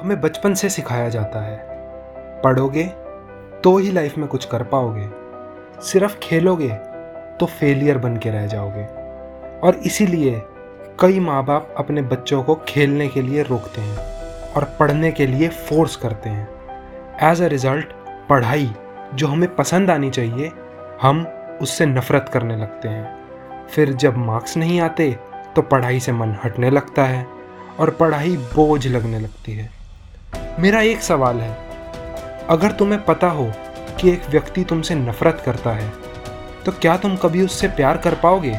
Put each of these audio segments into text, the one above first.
हमें बचपन से सिखाया जाता है। पढ़ोगे तो ही लाइफ में कुछ कर पाओगे। सिर्फ़ खेलोगे तो फेलियर बन के रह जाओगे। और इसीलिए कई माँ बाप अपने बच्चों को खेलने के लिए रोकते हैं और पढ़ने के लिए फोर्स करते हैं। एज अ रिज़ल्ट पढ़ाई जो हमें पसंद आनी चाहिए, हम उससे नफ़रत करने लगते हैं। फिर जब मार्क्स नहीं आते तो पढ़ाई से मन हटने लगता है और पढ़ाई बोझ लगने लगती है। मेरा एक सवाल है। अगर तुम्हें पता हो कि एक व्यक्ति तुमसे नफरत करता है तो क्या तुम कभी उससे प्यार कर पाओगे?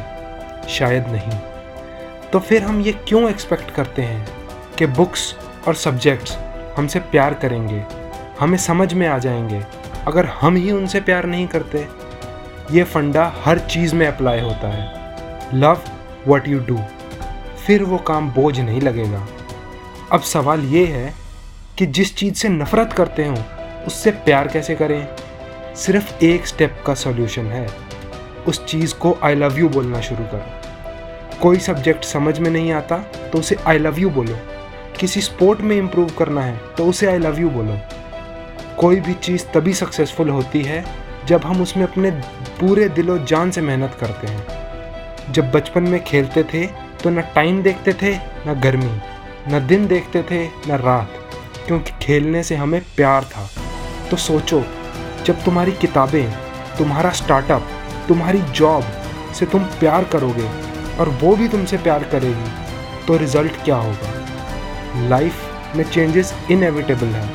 शायद नहीं। तो फिर हम ये क्यों एक्सपेक्ट करते हैं कि बुक्स और सब्जेक्ट्स हमसे प्यार करेंगे, हमें समझ में आ जाएँगे, अगर हम ही उनसे प्यार नहीं करते? ये फंडा हर चीज़ में अप्लाई होता है। लव वट यू डू फिर वो काम बोझ नहीं लगेगा। अब सवाल ये है कि जिस चीज़ से नफ़रत करते हो, उससे प्यार कैसे करें? सिर्फ़ एक स्टेप का सॉल्यूशन है। उस चीज़ को आई लव यू बोलना शुरू करो। कोई सब्जेक्ट समझ में नहीं आता तो उसे आई लव यू बोलो। किसी स्पोर्ट में इम्प्रूव करना है तो उसे आई लव यू बोलो। कोई भी चीज़ तभी सक्सेसफुल होती है, जब हम उसमें अपने पूरे दिलो जान से मेहनत करते हैं। जब बचपन में खेलते थे तो न टाइम देखते थे, न गर्मी, न दिन देखते थे, न रात। क्योंकि खेलने से हमें प्यार था। तो सोचो, जब तुम्हारी किताबें, तुम्हारा स्टार्टअप तुम्हारी जॉब से तुम प्यार करोगे और वो भी तुमसे प्यार करेगी तो रिज़ल्ट क्या होगा? लाइफ में चेंजेस इनएविटेबल है,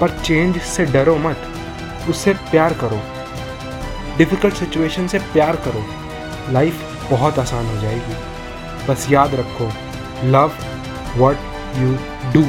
पर चेंज से डरो मत, उससे प्यार करो। डिफ़िकल्ट सिचुएशन से प्यार करो लाइफ बहुत आसान हो जाएगी। बस याद रखो लव वट यू डू